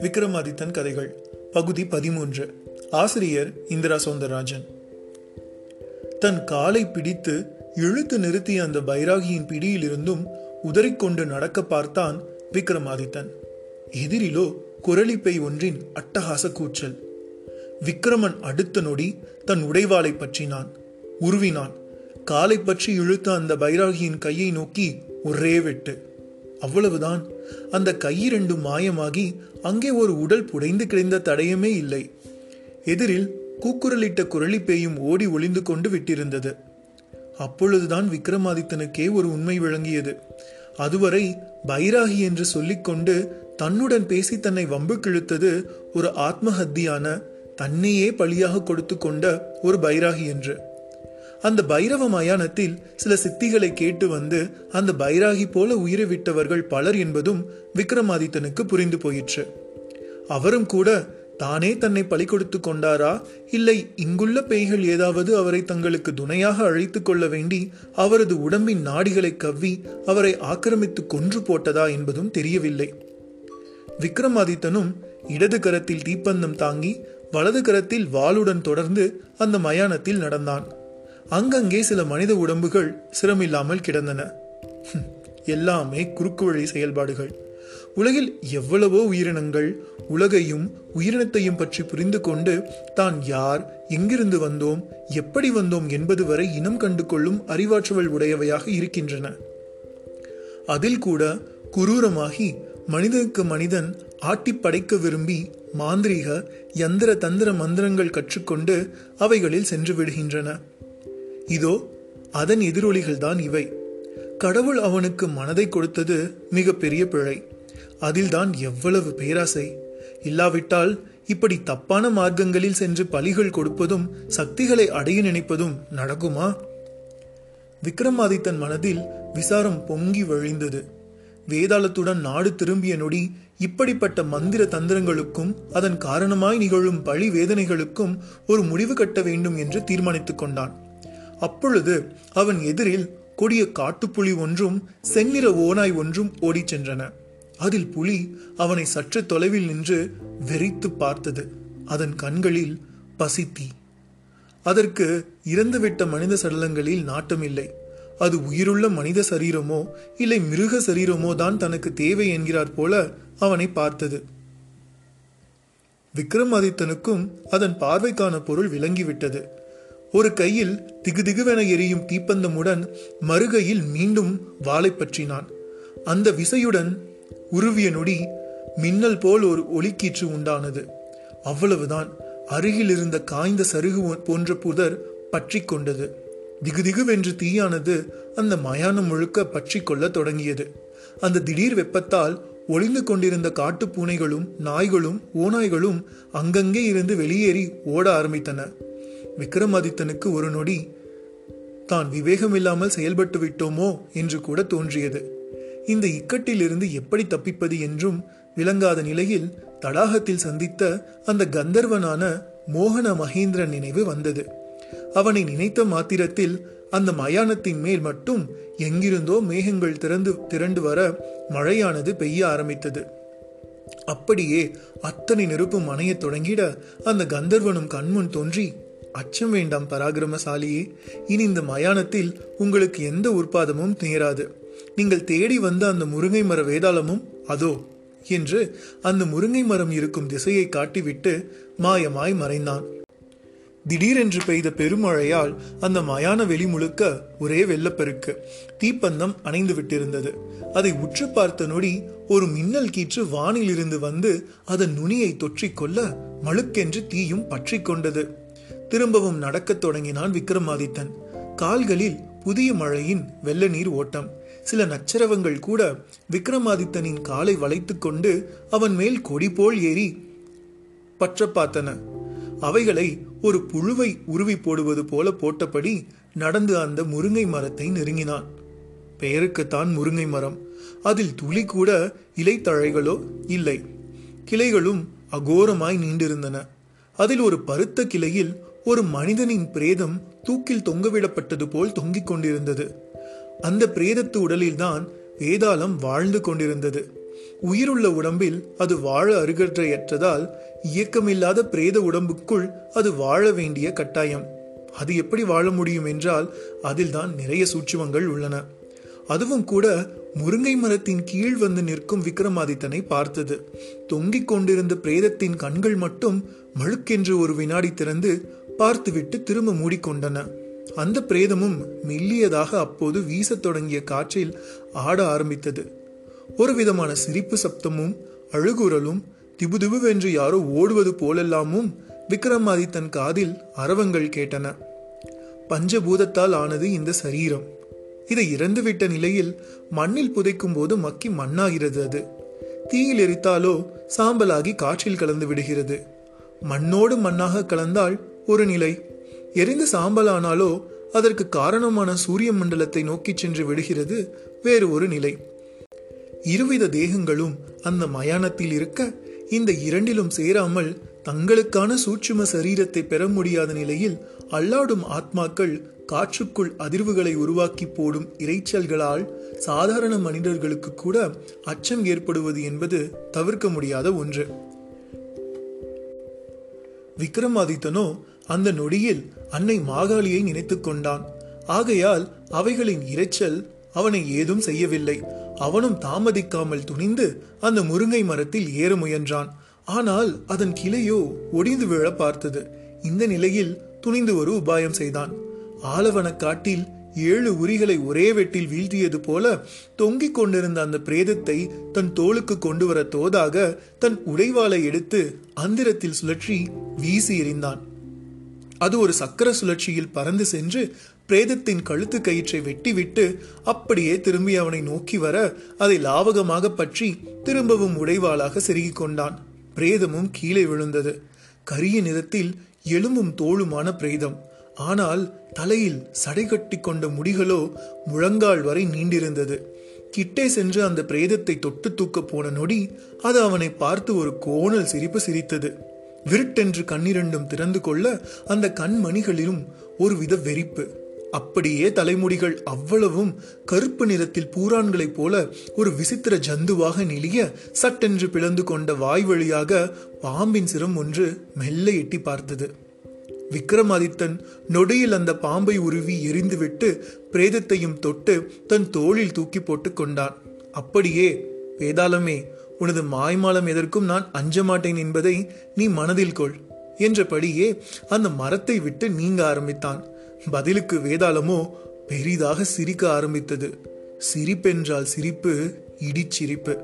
விக்ரமாதித்தன் கதைகள் பகுதி பதிமூன்று. ஆசிரியர் இந்திரா சௌந்தரராஜன் தன் காலை பிடித்து இழுத்து நிறுத்திய அந்த பைராகியின் பிடியிலிருந்தும் உதறிக்கொண்டு நடக்க பார்த்தான் விக்ரமாதித்தன். எதிரிலோ குரலிப்பை ஒன்றின் அட்டகாச கூச்சல். விக்ரமன் அடுத்த நொடி தன் உடைவாளை பற்றினான். உருவினான். காலை பற்றி இழுத்த அந்த பைராகியின் கையை நோக்கி ஒரே வெட்டு. அவ்வளவுதான். அந்த கையிரண்டும் மாயமாகி அங்கே ஒரு உடல் புடைந்து கிடந்த தடயமே இல்லை. எதிரில் கூக்குரலிட்ட குரளி பேயும் ஓடி ஒளிந்து கொண்டு விட்டிருந்தது. அப்பொழுதுதான் விக்ரமாதித்தனுக்கே ஒரு உண்மை விளங்கியது. அதுவரை பைராகி என்று சொல்லிக்கொண்டு தன்னுடன் பேசி தன்னை வம்பு கிழுத்தது ஒரு ஆத்மஹத்தியான தன்னையே பழியாக கொடுத்து கொண்ட ஒரு பைராகி என்று. அந்த பைரவ மயானத்தில் சில சித்திகளை கேட்டு வந்து அந்த பைராகி போல உயிரை விட்டவர்கள் பலர் என்பதும் விக்ரமாதித்தனுக்கு புரிந்து போயிற்று. அவரும் கூட தானே தன்னை பழி கொடுத்து கொண்டாரா? இல்லை இங்குள்ள பேய்கள் ஏதாவது அவரை தங்களுக்கு துணையாக அழைத்து கொள்ள வேண்டி அவரது உடம்பின் நாடிகளை கவ்வி அவரை ஆக்கிரமித்து கொன்று போட்டதா என்பதும் தெரியவில்லை. விக்ரமாதித்தனும் இடது கரத்தில் தீப்பந்தம் தாங்கி வலது கரத்தில் வாளுடன் தொடர்ந்து அந்த மயானத்தில் நடந்தான். அங்கங்கே சில மனித உடம்புகள் சிரமில்லாமல் கிடந்தன. எல்லாமே குறுக்கு வழி செயல்பாடுகள். உலகில் எவ்வளவோ உயிரினங்கள் உலகையும் உயிரினத்தையும் பற்றி புரிந்து கொண்டு தான் யார் எங்கிருந்து வந்தோம் எப்படி வந்தோம் என்பது வரை இனம் கண்டு கொள்ளும் அறிவாற்றல் உடையவையாக இருக்கின்றன. அதில் கூட குரூரமாகி மனிதனுக்கு மனிதன் ஆட்டி படைக்க விரும்பி மாந்திரீக யந்திர தந்திர மந்திரங்கள் கற்றுக்கொண்டு அவைகளில் சென்று விடுகின்றன. இதோ அதன் எதிரொலிகள் தான் இவை. கடவுள் அவனுக்கு மனதை கொடுத்தது மிகப்பெரிய பிழை. அதில்தான் எவ்வளவு பேராசை. இல்லாவிட்டால் இப்படி தப்பான மார்க்கங்களில் சென்று பலிகள் கொடுப்பதும் சக்திகளை அடைய நினைப்பதும் நடக்குமா? விக்ரமாதித்தன் மனதில் விசாரம் பொங்கி வழிந்தது. வேதாளத்துடன் நாடு திரும்பிய நொடி இப்படிப்பட்ட மந்திர தந்திரங்களுக்கும் அதன் காரணமாய் நிகழும் பழி வேதனைகளுக்கும் ஒரு முடிவு கட்ட வேண்டும் என்று தீர்மானித்துக் கொண்டான். அப்பொழுது அவன் எதிரில் கொடிய காட்டுப்புலி ஒன்றும் செந்நிற ஓனாய் ஒன்றும் ஓடிச் சென்றன. அதில் புலி அவனை சற்று தொலைவில் நின்று வெறித்து பார்த்தது. அதன் கண்களில் பசித்தி அதற்கு இறந்துவிட்ட மனித சடலங்களில் நாட்டமில்லை. அது உயிருள்ள மனித சரீரமோ இல்லை மிருக சரீரமோ தான் தனக்கு தேவை என்கிறார் போல அவனை பார்த்தது. விக்ரமாதித்தனுக்கும் அதன் பார்வைக்கான பொருள் விளங்கிவிட்டது. ஒரு கையில் திகுதிகுவென எரியும் தீப்பந்தமுடன் மறுகையில் மீண்டும் வாளை பற்றினான். அந்த விசையுடன் உருவிய நொடி மின்னல் போல் ஒரு ஒலிக்கீற்று உண்டானது. அவ்வளவுதான். அருகில் இருந்த காய்ந்த சருகு போன்ற புதர் பற்றி கொண்டது. திகுதிகுவென்று தீயானது அந்த மயானம் முழுக்க பற்றி கொள்ள தொடங்கியது. அந்த திடீர் வெப்பத்தால் ஒளிந்து கொண்டிருந்த காட்டு பூனைகளும் நாய்களும் ஓநாய்களும் அங்கங்கே இருந்து வெளியேறி ஓட ஆரம்பித்தன. விக்ரமாதித்தனுக்கு ஒரு நொடி தான் விவேகம் இல்லாமல் செயல்பட்டு விட்டோமோ? என்று கூட தோன்றியது. இந்த இக்கட்டிலிருந்து எப்படி தப்பிப்பது என்றும் விளங்காத நிலையில் தடாகத்தில் சந்தித்த அந்த கந்தர்வனான மோகன மகேந்திரன் நினைவு வந்தது. அவனை நினைத்த மாத்திரத்தில் அந்த மயானத்தின் மேல் மட்டும் எங்கிருந்தோ மேகங்கள் திறந்து திரண்டு வர மழையானது பெய்ய ஆரம்பித்தது. அப்படியே அத்தனை நெருப்பு மனையத் தொடங்கிட அந்த கந்தர்வனும் கண்முன் தோன்றி அச்சம் வேண்டாம் பராக்கிரமசாலியே இனி இந்த மயானத்தில் உங்களுக்கு எந்த உற்பாதமும் நேராது. நீங்கள் தேடி வந்த அந்த முருங்கை மர வேதாளமும் அதோ என்று அந்த முருங்கை மரம் இருக்கும் திசையை காட்டிவிட்டு மாயமாய் மறைந்தான். திடீரென்று பெய்த பெருமழையால் அந்த மயான வெளி முழுக்க ஒரே வெள்ளப்பெருக்கு. தீப்பந்தம் அணைந்து விட்டிருந்தது. அதை உற்று பார்த்த நொடி ஒரு மின்னல் கீற்று வானிலிருந்து வந்து அதன் நுனியை தொற்றிக்கொள்ள மழுக்கென்று தீயும் பற்றி கொண்டது. திரும்பவும் நடக்கத் தொடங்கினான் விக்ரமாதித்தன். கால்களில் புதிய மழையின் வெள்ள நீர் ஓட்டம். சில நச்சரவங்கள் கூட விக்ரமாதித்தனின் காலை வளைத்து கொண்டு அவன் மேல் கொடி போல் ஏறி பற்ற பார்த்தன அவைகளை ஒரு புழுவை உருவி போடுவது போல போட்டபடி நடந்து அந்த முருங்கை மரத்தை நெருங்கினான். பெயருக்குத்தான் முருங்கை மரம். அதில் துளி கூட இலைத்தழைகளோ இல்லை. கிளைகளும் அகோரமாய் நீண்டிருந்தன. அதில் ஒரு பருத்த கிளையில் ஒரு மனிதனின் பிரேதம் தூக்கில் தொங்கவிடப்பட்டது போல் தொங்கிக் கொண்டிருந்தது. அந்த பிரேதத்து உடலில்தான் வேதாளம் வாழ்ந்து கொண்டிருந்தது. உயிருள்ள உடம்பில் அது வாழ அருகற்றையற்றதால் இயக்கமில்லாத பிரேத உடம்புக்குள் அது வாழ வேண்டிய கட்டாயம். அது எப்படி வாழ முடியும் என்றால் அதில்தான் நிறைய சூட்சுமங்கள் உள்ளன. அதுவும் கூட முருங்கை மரத்தின் கீழ் வந்து நிற்கும் விக்ரமாதித்தனை பார்த்தது. தொங்கிக் கொண்டிருந்த பிரேதத்தின் கண்கள் மட்டும் மழுக்கென்று ஒரு வினாடி திறந்து பார்த்துவிட்டு திரும்ப மூடிக்கொண்டன. அந்த பிரேதமும் மெல்லியதாக அப்போது வீசத் தொடங்கிய காற்றில் ஆட ஆரம்பித்தது. ஒரு விதமான சிரிப்பு சப்தமும் அழுகுரலும் திபுதிபுவென்று யாரோ ஓடுவது போலெல்லாமும் விக்ரமாதித்தன் காதில் அரவங்கள் கேட்டன. பஞ்சபூதத்தால் ஆனது இந்த சரீரம். இதை இறந்துவிட்ட நிலையில் மண்ணில் புதைக்கும் போது மக்கி மண்ணாகிறது அது. தீயில் எரித்தாலோ சாம்பலாகி காற்றில் கலந்து விடுகிறது. மண்ணோடு மண்ணாக கலந்தால் ஒரு நிலை. எரிந்த சாம்பலானாலோ அதற்கு காரணமான சூரிய மண்டலத்தை நோக்கி சென்று விடுகிறது வேறு ஒரு நிலை. இருவித தேகங்களும் அந்த மயானத்தில் இருக்க இந்த இரண்டிலும் சேராமல் தங்களுக்கான சூட்சும சரீரத்தை பெற முடியாத நிலையில் அல்லாடும் ஆத்மாக்கள் காற்றுக்குள் அதிர்வுகளை உருவாக்கி போடும் இறைச்சல்களால் சாதாரண மனிதர்களுக்கு கூட அச்சம் ஏற்படுவது என்பது தவிர்க்க முடியாத ஒன்று. விக்ரமாதித்தனோ அந்த நொடியில் அன்னை மாகாளியை நினைத்துக் கொண்டான். ஆகையால் அவைகளின் இரைச்சல் அவனை ஏதும் செய்யவில்லை. அவனும் தாமதிக்காமல் துணிந்து அந்த முருங்கை மரத்தில் ஏற முயன்றான். ஆனால் அதன் கிளையோ ஒடிந்து விழ பார்த்தது. இந்த நிலையில் துணிந்து ஒரு உபாயம் செய்தான். ஆலவன காட்டில் ஏழு உரிகளை ஒரே வெட்டில் வீழ்த்தியது போல தொங்கிக் கொண்டிருந்த அந்த பிரேதத்தை தன் தோளுக்கு கொண்டு வர தோதாக தன் உடைவாளை எடுத்து அந்திரத்தில் சுழற்றி வீசி எறிந்தான். அது ஒரு சக்கர சுழற்சியில் பறந்து சென்று பிரேதத்தின் கழுத்து கயிற்றை வெட்டிவிட்டு அப்படியே திரும்பி அவனை நோக்கி வர அதை லாவகமாக பற்றி திரும்பவும் உடைவாளாக செருகிக் கொண்டான். பிரேதமும் கீழே விழுந்தது. கரிய நிறத்தில் எலும்பும் தோளுமான பிரேதம். ஆனால் தலையில் சடை கட்டி கொண்ட முடிகளோ முழங்கால் வரை நீண்டிருந்தது. கிட்டே சென்று அந்த பிரேதத்தை தொட்டு தூக்க போன நொடி அது அவனை பார்த்து ஒரு கோணல் சிரிப்பு சிரித்தது. விருட்டென்று கண்ணிரண்டும் திறந்து கொள்ள அந்த கண்மணிகளிலும் ஒருவித வெறிப்பு. அப்படியே தலைமுடிகள் அவ்வளவும் கருப்பு நிறத்தில் பூரான்களைப் போல ஒரு விசித்திர ஜந்துவாக நிலிய சட்டென்று பிளந்து கொண்ட வாய் வழியாக பாம்பின் சிரம் ஒன்று மெல்ல எட்டி பார்த்தது. விக்ரமாதித்தன் நொடியில் அந்த பாம்பை உருவி எரிந்துவிட்டு பிரேதத்தையும் தொட்டு தன் தோளில் தூக்கி போட்டு கொண்டான். அப்படியே வேதாளமே உனது மாய்மாலம் எதற்கும் நான் அஞ்ச மாட்டேன் என்பதை நீ மனதில் கொள் என்றபடியே அந்த மரத்தை விட்டு நீங்க ஆரம்பித்தான். பதிலுக்கு வேதாளமோ பெரிதாக சிரிக்க ஆரம்பித்தது. சிரிப்பென்றால் சிரிப்பு இடிச்சிரிப்பு.